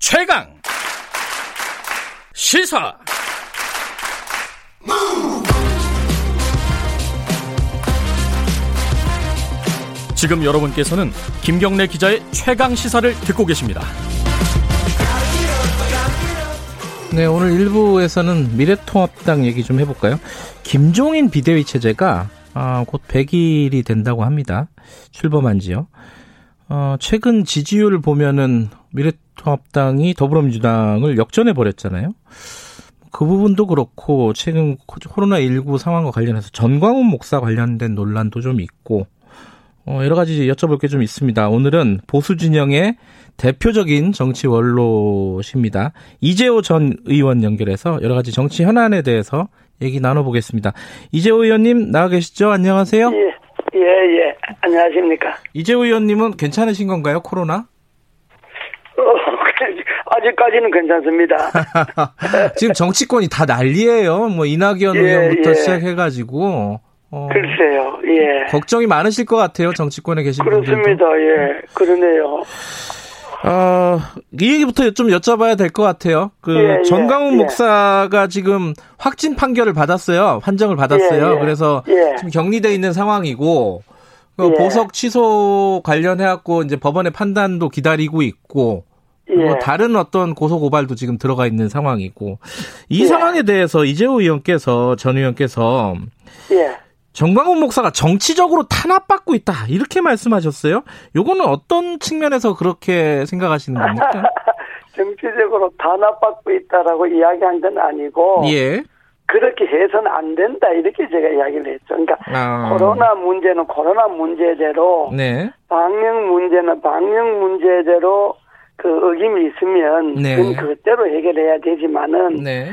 최강 시사 지금 여러분께서는 김경래 기자의 최강 시사를 듣고 계십니다. 네, 오늘 1부에서는 미래통합당 얘기 좀 해볼까요? 김종인 비대위 체제가 아, 곧 100일이 된다고 합니다. 출범한 지요. 어, 최근 지지율을 보면은 미래 통합당이 더불어민주당을 역전해 버렸잖아요. 그 부분도 그렇고 최근 코로나 19 상황과 관련해서 전광훈 목사 관련된 논란도 좀 있고 어, 여러 가지 여쭤볼 게 좀 있습니다. 오늘은 보수 진영의 대표적인 정치 원로십니다. 이재호 전 의원 연결해서 여러 가지 정치 현안에 대해서 얘기 나눠보겠습니다. 이재호 의원님 나와 계시죠? 안녕하세요. 예, 예, 예. 안녕하십니까. 이재호 의원님은 괜찮으신 건가요? 코로나? 어, 아직까지는 괜찮습니다. 지금 정치권이 다 난리예요. 뭐 이낙연 예, 의원부터 예. 시작해가지고 어, 글쎄요, 예. 걱정이 많으실 것 같아요. 정치권에 계신 분들도. 그렇습니다, 예. 그러네요. 어, 이 얘기부터 좀 여쭤봐야 될 것 같아요. 그 예, 예, 전광훈 예. 목사가 지금 확진 판결을 받았어요. 판정을 받았어요. 예, 예. 그래서 예. 지금 격리돼 있는 상황이고 그 예. 보석 취소 관련해 갖고 이제 법원의 판단도 기다리고 있고 예. 다른 어떤 고소 고발도 지금 들어가 있는 상황이고 이 예. 상황에 대해서 이재호 의원께서 전 의원께서 예. 정광훈 목사가 정치적으로 탄압받고 있다 이렇게 말씀하셨어요. 요거는 어떤 측면에서 그렇게 생각하시는 겁니까? 정치적으로 단합받고 있다라고 이야기한 건 아니고, 예. 그렇게 해서는 안 된다, 이렇게 제가 이야기를 했죠. 그러니까, 아. 코로나 문제는 코로나 문제대로, 네. 방역 문제는 방역 문제대로 그 어김이 있으면, 네. 그건 그대로 해결해야 되지만은, 네.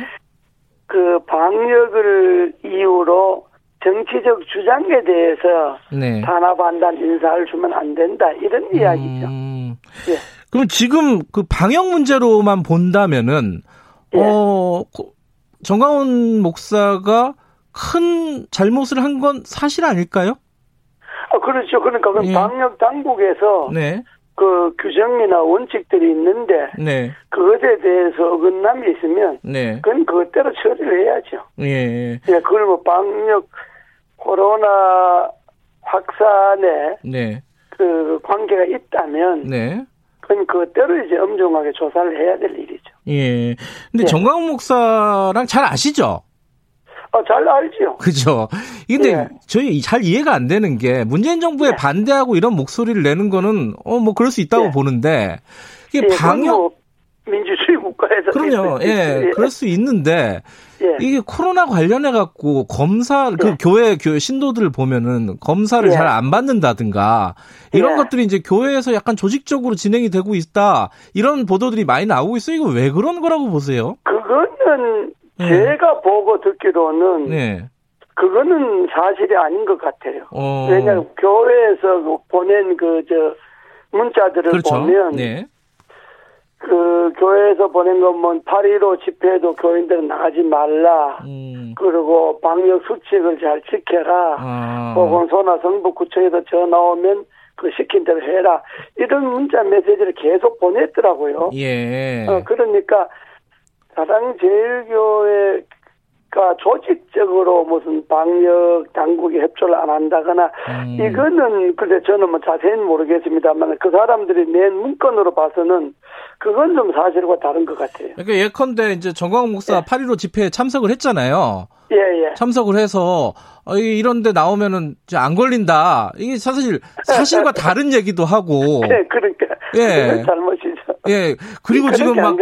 그 방역을 이유로 정치적 주장에 대해서 네. 탄압한다는 인사를 주면 안 된다 이런 이야기죠. 음. 예. 그럼 지금 그 방역 문제로만 본다면은 예. 어 고- 정광훈 목사가 큰 잘못을 한 건 사실 아닐까요? 아, 그렇죠. 그러니까 그 예. 방역 당국에서 네. 그 규정이나 원칙들이 있는데 네. 그것에 대해서 어긋남이 있으면 네. 그건 그것대로 처리를 해야죠. 예. 예, 그걸 뭐 방역 코로나 확산에 네. 그 관계가 있다면 네. 그건 그것대로 이제 엄중하게 조사를 해야 될 일이죠. 예. 근데 예. 정광훈 목사랑 잘 아시죠? 아, 잘 알죠. 그죠? 근데 예. 저희 잘 이해가 안 되는 게 문재인 정부에 예. 반대하고 이런 목소리를 내는 거는 어 뭐 그럴 수 있다고 예. 보는데 이게 예, 방역 뭐 민주주의 국가에서 그럼요. 예. 있지. 그럴 수 있는데 예. 이게 코로나 관련해 갖고 검사 그 예. 교회 교 신도들 보면은 검사를 예. 잘안 받는다든가 이런 예. 것들이 이제 교회에서 약간 조직적으로 진행이 되고 있다 이런 보도들이 많이 나오고 있어요. 이거 왜 그런 거라고 보세요? 그거는 예. 제가 보고 듣기로는 네. 그거는 사실이 아닌 것 같아요. 어. 왜냐하면 교회에서 그 보낸 그 저 문자들을 그렇죠. 보면 네. 그 교회에서 보낸 것뭐 8.15 집회도 교인들은 나가지 말라. 음. 그리고 방역 수칙을 잘 지켜라. 아. 보건소나 성북구청에서 전화 오면 그 시킨 대로 해라. 이런 문자 메시지를 계속 보냈더라고요. 예. 어, 그러니까 사랑제일교회가 조직적으로 무슨 방역 당국이 협조를 안 한다거나 음. 이거는 근데 저는 뭐 자세히는 모르겠습니다만 그 사람들이 낸 문건으로 봐서는 그건 좀 사실과 다른 것 같아요. 그러니까 예컨대 이제 정광훈 목사 예. 8.15 집회에 참석을 했잖아요. 예, 예. 참석을 해서 어, 이- 이런데 나오면은 안 걸린다. 이게 사실 사실과 다른 얘기도 하고. 네, 그러니까 예. 잘못이죠. 예. 그리고 지금 막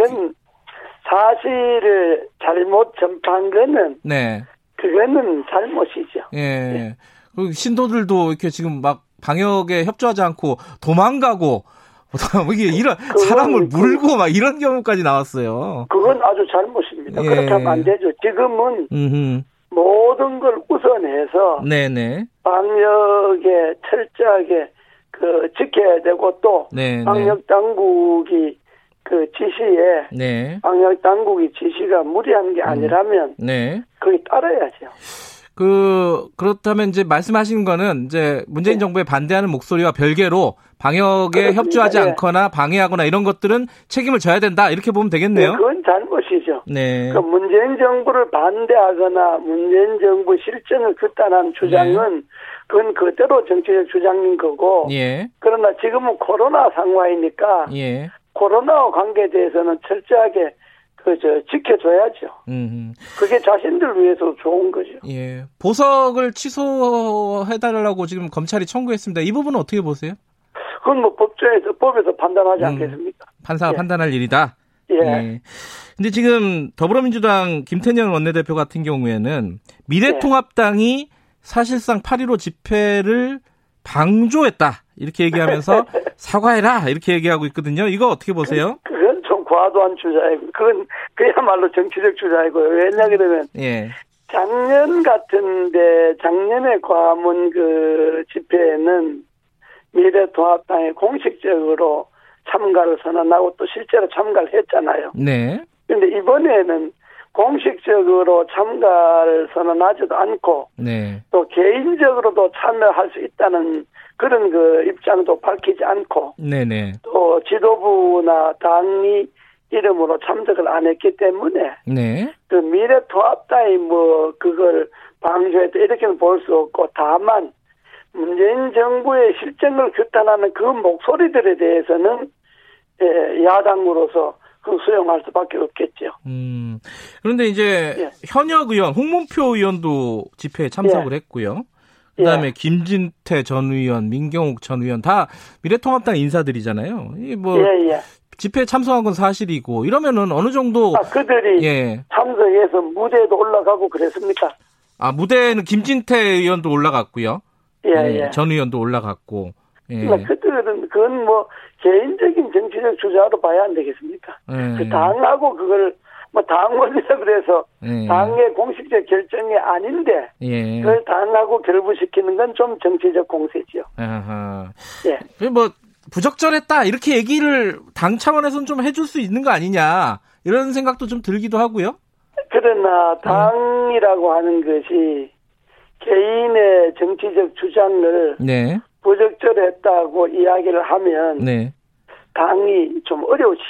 사실을 잘못 전파한 거는 네. 그거는 잘못이죠. 예. 그리고 신도들도 이렇게 지금 막 방역에 협조하지 않고 도망가고 이게 이런 사람을 그- 물고 막 이런 경우까지 나왔어요. 그건 아주 잘못입니다. 예. 그렇게 하면 안 되죠. 지금은 음. 모든 걸 우선해서 네, 네. 방역에 철저하게 그 지켜야 되고 또 네, 네. 방역 당국이 그 지시에 네. 방역 당국이 지시가 무리한 게 아니라면 네. 거기 따라야죠. 그 그렇다면 이제 말씀하신 거는 이제 문재인 네. 정부에 반대하는 목소리와 별개로 방역에 그렇습니다. 협조하지 예. 않거나 방해하거나 이런 것들은 책임을 져야 된다 이렇게 보면 네, 되겠네요. 그건 잘못이죠. 네. 그 문재인 정부를 반대하거나 문재인 정부 실정을 규탄한 주장은 그건 그대로 정치적 주장인 거고 예. 그러나 지금은 코로나 상황이니까 예. 코로나와 관계에 대해서는 철저하게 그저 지켜줘야죠. 음. 그게 자신들 위해서 좋은 거죠. 예. 보석을 취소해달라고 지금 검찰이 청구했습니다. 이 부분은 어떻게 보세요? 그건 뭐 법조에서 법에서 판단하지 음. 않겠습니까? 판사가 예. 판단할 일이다. 예. 근데 지금 더불어민주당 김태년 원내대표 같은 경우에는 미래통합당이 사실상 8.15 집회를 방조했다. 이렇게 얘기하면서 사과해라. 이렇게 얘기하고 있거든요. 이거 어떻게 보세요? 그건 좀 과도한 주장이고 그건 그야말로 정치적 주장이고요. 왜냐 그러면 예. 작년 같은데 작년에 과문 그 집회에는 미래통합당이 공식적으로 참가를 선언하고 또 실제로 참가를 했잖아요. 네. 근데 이번에는 공식적으로 참가를 선언하지도 않고 네. 또 개인적으로도 참여할 수 있다는 그런 그 입장도 밝히지 않고 네네. 또 지도부나 당이 이름으로 참석을 안 했기 때문에 네. 그 미래통합당이 뭐 그걸 방조했다 이렇게는 볼 수 없고 다만 문재인 정부의 실정을 규탄하는 그 목소리들에 대해서는 예, 야당으로서 그 수용할 수밖에 없겠죠. 음. 그런데 이제 예. 현역 의원, 홍문표 의원도 집회에 참석을 했고요. 그다음에 예. 김진태 전 의원, 민경욱 전 의원 다 미래통합당 인사들이잖아요. 이뭐 예, 예. 집회에 참석한 건 사실이고 이러면은 어느 정도 아, 그들이 예. 참석해서 무대에도 올라가고 그랬습니까? 아 무대에는 김진태 의원도 올라갔고요. 예, 예. 전 의원도 올라갔고. 예. 그러니까 그들은 그건 뭐 개인적인 정치적 주자로 봐야 안 되겠습니까? 예. 그 당하고 그걸 뭐 당원이라 그래서 예. 당의 공식적 결정이 아닌데 예. 그걸 당하고 결부시키는 건 좀 정치적 공세지요. 아하. 예. 그뭐 부적절했다 이렇게 얘기를 당 차원에서는 좀 해줄 수 있는 거 아니냐 이런 생각도 좀 들기도 하고요. 그러나 당이라고 하는 것이 개인의 정치적 주장을 네, 부적절했다고 이야기를 하면 네. 당이 좀 어려워지죠.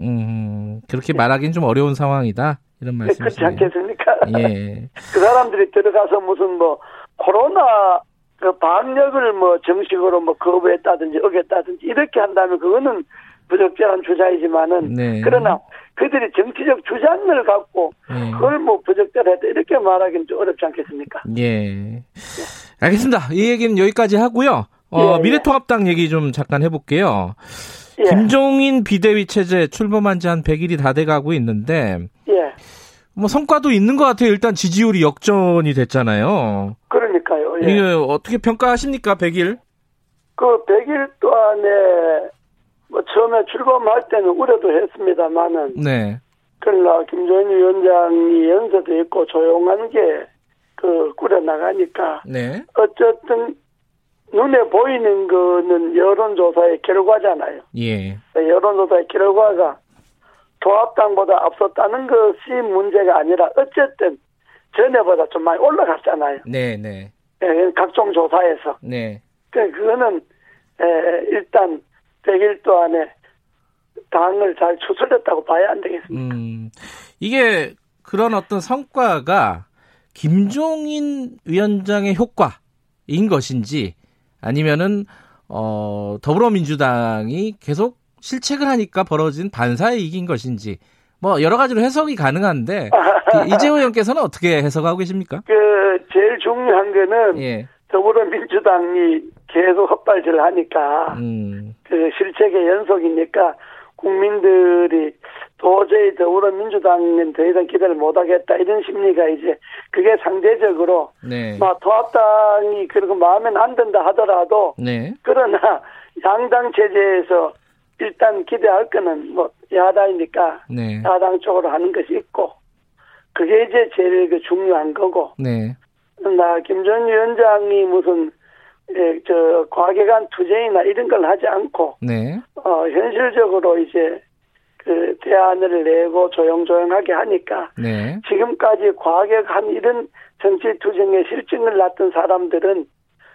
음, 그렇게 말하기는 좀 어려운 상황이다 이런 그렇지 말씀이시네요. 않겠습니까? 예, 그 사람들이 들어가서 무슨 뭐 코로나 그 방역을 뭐 정식으로 뭐 거부했다든지 어겼다든지 이렇게 한다면 그거는 부적절한 주장이지만은 네. 그러나 그들이 정치적 주장을 갖고 네. 그걸 뭐 부적절했다 이렇게 말하기는 좀 어렵지 않겠습니까? 예. 알겠습니다. 이 얘기는 여기까지 하고요. 어, 예, 예. 미래통합당 얘기 좀 잠깐 해볼게요. 예, 김종인 비대위 체제 출범한 지 한 100일이 다 돼가고 있는데 예, 뭐 성과도 있는 것 같아요. 일단 지지율이 역전이 됐잖아요. 그러니까요. 예. 이게 어떻게 평가하십니까? 100일? 그 100일 동안에 뭐 처음에 출범할 때는 우려도 했습니다만은 네. 그러나 김종인 위원장이 연세도 있고 조용한 게 그 꾸려 나가니까 네. 어쨌든 눈에 보이는 거는 여론조사의 결과잖아요. 예. 여론조사의 결과가 통합당보다 앞섰다는 것이 문제가 아니라 어쨌든 전에보다 좀 많이 올라갔잖아요. 네, 네. 예, 각종 조사에서. 네. 그 그거는 에, 일단 100일 동안에 당을 잘 추스렸다고 봐야 안 되겠습니까? 음. 이게 그런 어떤 성과가 김종인 위원장의 효과인 것인지 아니면은 어 더불어민주당이 계속 실책을 하니까 벌어진 반사의 이긴 것인지 뭐 여러 가지로 해석이 가능한데 그 이재호 의원께서는 어떻게 해석하고 계십니까? 그 제일 중요한 거는 예. 더불어민주당이 계속 헛발질을 하니까 음. 그 실책의 연속이니까 국민들이 도저히 더불어민주당은 더 이상 기대를 못하겠다 이런 심리가 이제 그게 상대적으로 네. 막 통합당이 그리고 마음에 안 든다 하더라도 네. 그러나 양당 체제에서 일단 기대할 거는 뭐 야당이니까 네. 야당 쪽으로 하는 것이 있고 그게 이제 제일 그 중요한 거고 네. 나 김전 위원장이 무슨 예, 저 과계간 투쟁이나 이런 걸 하지 않고 네. 어 현실적으로 이제 그 대안을 내고 조용조용하게 하니까 네. 지금까지 과격한 이런 정치 투쟁에 실증을 났던 사람들은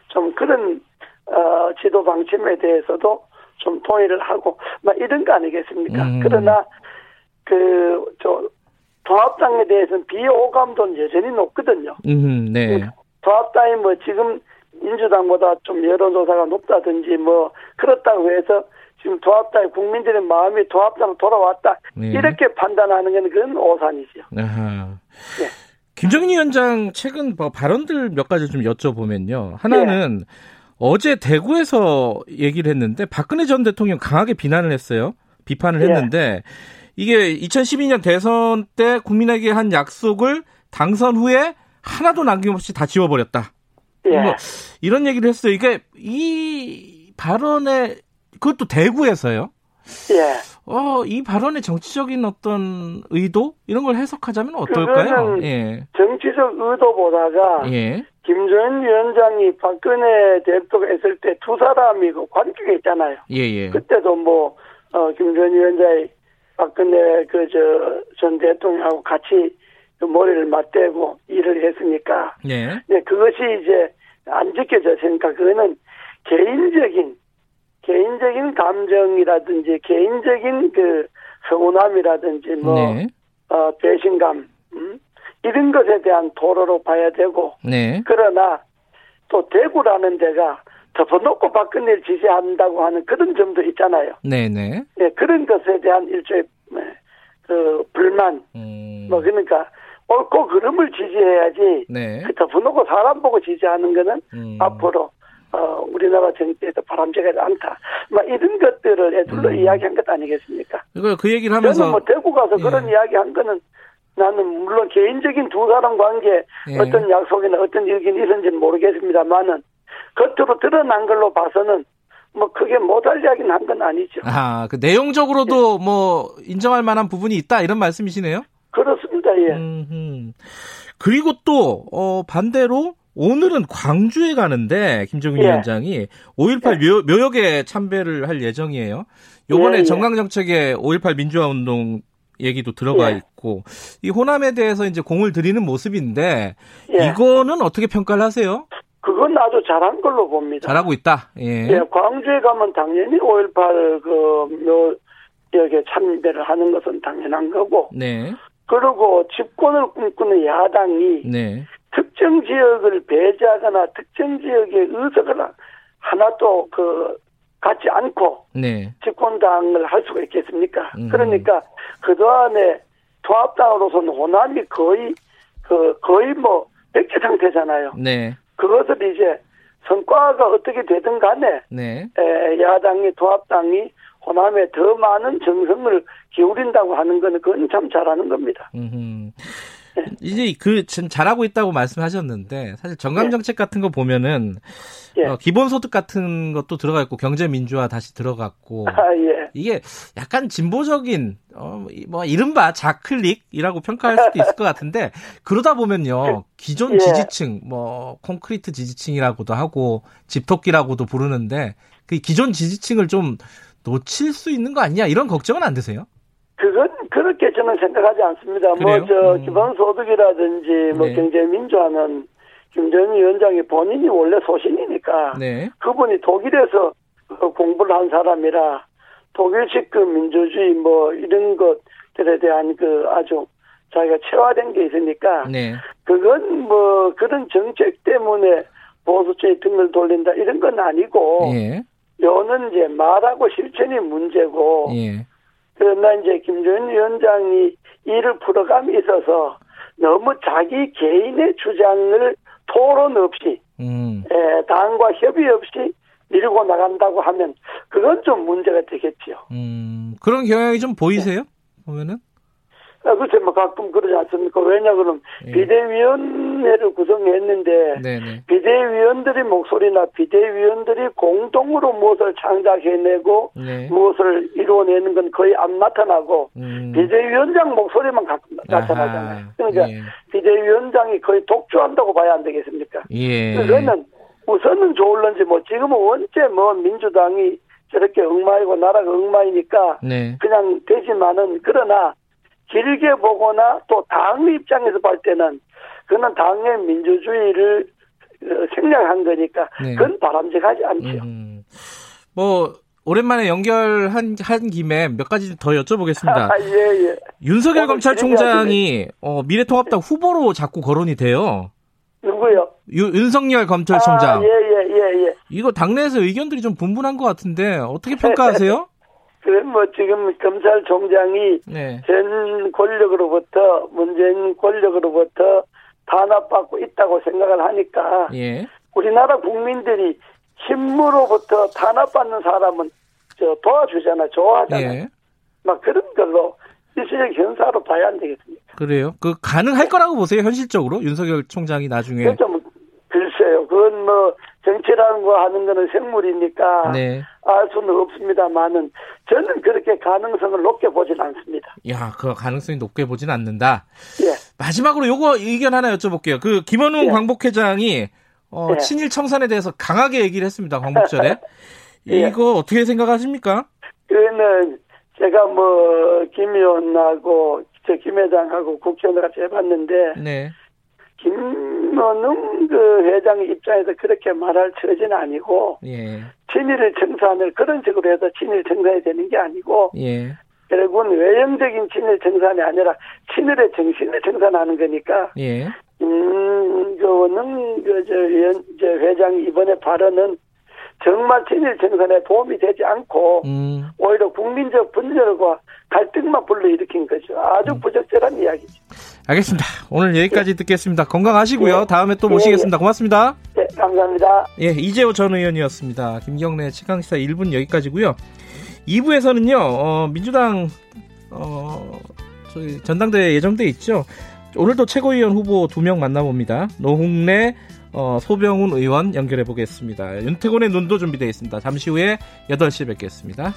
좀 그런 어, 지도 방침에 대해서도 좀 동의를 하고 막 이런 거 아니겠습니까? 음. 그러나 그저 통합당에 대해서는 비호감도는 여전히 높거든요. 음, 네. 통합당이 뭐 지금 민주당보다 좀 여론조사가 높다든지 뭐 그렇다고 해서 지금 통합당의 국민들의 마음이 통합당 돌아왔다 네. 이렇게 판단하는 건 그건 오산이죠. 아하. 네. 김정인 위원장 최근 뭐 발언들 몇 가지 좀 여쭤보면요. 하나는 어제 대구에서 얘기를 했는데 박근혜 전 대통령 강하게 비난을 했어요. 비판을 예. 했는데 이게 2012년 대선 때 국민에게 한 약속을 당선 후에 하나도 남김없이 다 지워버렸다. 예. 뭐 이런 얘기를 했어요. 이게 이 발언에 그것도 대구에서요. 예. 어, 이 발언의 정치적인 어떤 의도 이런 걸 해석하자면 어떨까요? 예. 정치적 의도보다가 예. 김정은 위원장이 박근혜 대표가 있을 때 두 사람이 그 관계가 있잖아요. 예, 예. 그때도 뭐, 어, 김정은 위원장이 박근혜 그 저 전 대통령하고 같이 그 머리를 맞대고 일을 했으니까. 예. 네, 그것이 이제 안 지켜졌으니까 그거는 개인적인, 개인적인 감정이라든지 개인적인 그 서운함이라든지 뭐, 네. 어, 배신감, 음? 이런 것에 대한 도로로 봐야 되고, 네. 그러나 또 대구라는 데가 덮어놓고 박근혜를 지지한다고 하는 그런 점도 있잖아요. 네, 네. 예, 그런 것에 대한 일종의 네, 그 불만, 음. 뭐 그러니까 옳고 그름을 지지해야지 네. 그 덮어놓고 사람 보고 지지하는 거는 음. 앞으로 어, 우리나라 정치에도 바람직하지 않다. 뭐 이런 것들을 애둘러 음. 이야기한 것 아니겠습니까? 이거 그 얘기를 저는 하면서 뭐 대구 가서 예. 그런 이야기 한 거는 나는 물론 개인적인 두 사람 관계 예. 어떤 약속이나 어떤 의견이 있었는지는 모르겠습니다만은 겉으로 드러난 걸로 봐서는 뭐 크게 못할 이야기는 한 건 아니죠. 아, 그 내용적으로도 뭐 인정할 만한 부분이 있다 이런 말씀이시네요. 그렇습니다. 예. 음흠. 그리고 또 어, 반대로 오늘은 광주에 가는데 김정은 예. 위원장이 5.18 묘, 묘역에 참배를 할 예정이에요. 요번에 예, 예. 정강정책에 5.18 민주화 운동 얘기도 들어가 예. 있고 이 호남에 대해서 이제 공을 들이는 모습인데 예. 이거는 어떻게 평가를 하세요? 그건 아주 잘한 걸로 봅니다. 잘하고 있다. 예. 예, 광주에 가면 당연히 5.18그 묘역에 참배를 하는 것은 당연한 거고 네. 그리고 집권을 꿈꾸는 야당이 네. 특정 지역을 배제하거나 특정 지역의 의석을 하나 또그 갖지 않고 네. 집권당을 할 수가 있겠습니까? 음. 그러니까 그동안에 통합당으로서는 호남이 거의 그 거의 뭐 백지 상태잖아요. 네. 그것을 이제 성과가 어떻게 되든 간에 네. 에, 야당이 통합당이 호남에 더 많은 정성을 기울인다고 하는 거는 그건 참 잘하는 겁니다. 음흠. 이제 그 지금 잘하고 있다고 말씀하셨는데 사실 정강 정책 같은 거 보면은 예. 어, 기본소득 같은 것도 들어가 있고 경제 민주화 다시 들어갔고 아, 예. 이게 약간 진보적인 어, 이- 뭐 이른바 자클릭이라고 평가할 수도 있을 것 같은데 그러다 보면요 기존 예. 지지층 뭐 콘크리트 지지층이라고도 하고 집토끼라고도 부르는데 그 기존 지지층을 좀 놓칠 수 있는 거 아니냐 이런 걱정은 안 드세요? 그건 그렇게 저는 생각하지 않습니다. 그래요? 뭐저 음. 기본소득이라든지 뭐 네. 경제민주화는 김정은 위원장이 본인이 원래 소신이니까 네. 그분이 독일에서 그 공부를 한 사람이라 독일식 그 민주주의 뭐 이런 것들에 대한 그 아주 자기가 체화된 게 있으니까 네. 그건 뭐 그런 정책 때문에 보수주의 등을 돌린다 이런 건 아니고 예. 요는 이제 말하고 실천이 문제고 예. 그러나 이제 김정은 위원장이 이를 풀어감에 있어서 너무 자기 개인의 주장을 토론 없이 음. 에, 당과 협의 없이 밀고 나간다고 하면 그건 좀 문제가 되겠지요. 음, 그런 경향이 좀 보이세요? 보면은? 아, 글쎄 뭐 가끔 그러지 않습니까? 왜냐 그러면 예. 비대위원 회를 구성했는데 네네. 비대위원들의 목소리나 비대위원들이 공동으로 무엇을 창작해내고 네. 무엇을 이루어내는 건 거의 안 나타나고 음. 비대위원장 목소리만 가끔 나타나잖아요. 그러니까 예. 비대위원장이 거의 독주한다고 봐야 안 되겠습니까? 예. 그거는 우선은 좋을런지 뭐 지금은 원체 뭐 민주당이 저렇게 엉망이고 나라가 엉망이니까 네. 그냥 되지만은 그러나 길게 보거나 또 당 입장에서 볼 때는 그는 당의 민주주의를 어, 생략한 거니까 네. 그건 바람직하지 않죠. 음, 뭐 오랜만에 연결한 한 김에 몇 가지 더 여쭤보겠습니다. 아, 예, 예. 윤석열 검찰총장이 어, 미래통합당 후보로 자꾸 거론이 돼요. 누구요? 유- 윤석열 검찰총장. 아, 예, 예, 예, 예. 이거 당내에서 의견들이 좀 분분한 것 같은데 어떻게 평가하세요? 그럼 뭐 지금 검찰총장이 네. 전 권력으로부터 문재인 권력으로부터 탄압받고 있다고 생각을 하니까 예. 우리나라 국민들이 힘으로부터 탄압받는 사람은 저 도와주잖아, 좋아하잖아. 예. 막 그런 걸로 일시적 현사로 봐야 안 되겠습니까? 그래요. 그 가능할 거라고 보세요, 현실적으로? 윤석열 총장이 나중에. 그좀 글쎄요. 그건 뭐 정치라는 거 하는 거는 생물이니까 네. 알 수는 없습니다만은 저는 그렇게 가능성을 높게 보진 않습니다. 야, 그 가능성이 높게 보진 않는다. 예. 마지막으로 요거 의견 하나 여쭤볼게요. 그 김원웅 예. 광복회장이 어, 예. 친일 청산에 대해서 강하게 얘기를 했습니다. 광복절에. 예. 이거 어떻게 생각하십니까? 그거는 제가 뭐 김 의원하고 저 김 회장하고 국회의원 같이 해봤는데 네. 김원웅 그 회장의 입장에서 그렇게 말할 처지는 아니고 예. 친일 청산을 그런 식으로 해서 친일 청산이 되는 게 아니고 예. 결국은 외형적인 친일 청산이 아니라 친일의 정신을 청산하는 거니까 예. 음, 그거는 그저 저 회장이 이번에 발언은 정말 친일 청산에 도움이 되지 않고 음. 오히려 국민적 분열과 갈등만 불러일으킨 거죠. 아주 음. 부적절한 이야기죠. 알겠습니다. 오늘 여기까지 듣겠습니다. 건강하시고요. 예. 다음에 또 예, 모시겠습니다. 고맙습니다. 네, 감사합니다. 예, 이재호 전 의원이었습니다. 김경래 최강시사 1분 여기까지고요. 2부에서는요. 어, 민주당 어, 저희 전당대회 예정돼 있죠. 오늘도 최고위원 후보 두 명 만나봅니다. 노홍래 어, 소병훈 의원 연결해 보겠습니다. 윤태곤의 눈도 준비되어 있습니다. 잠시 후에 8시에 뵙겠습니다.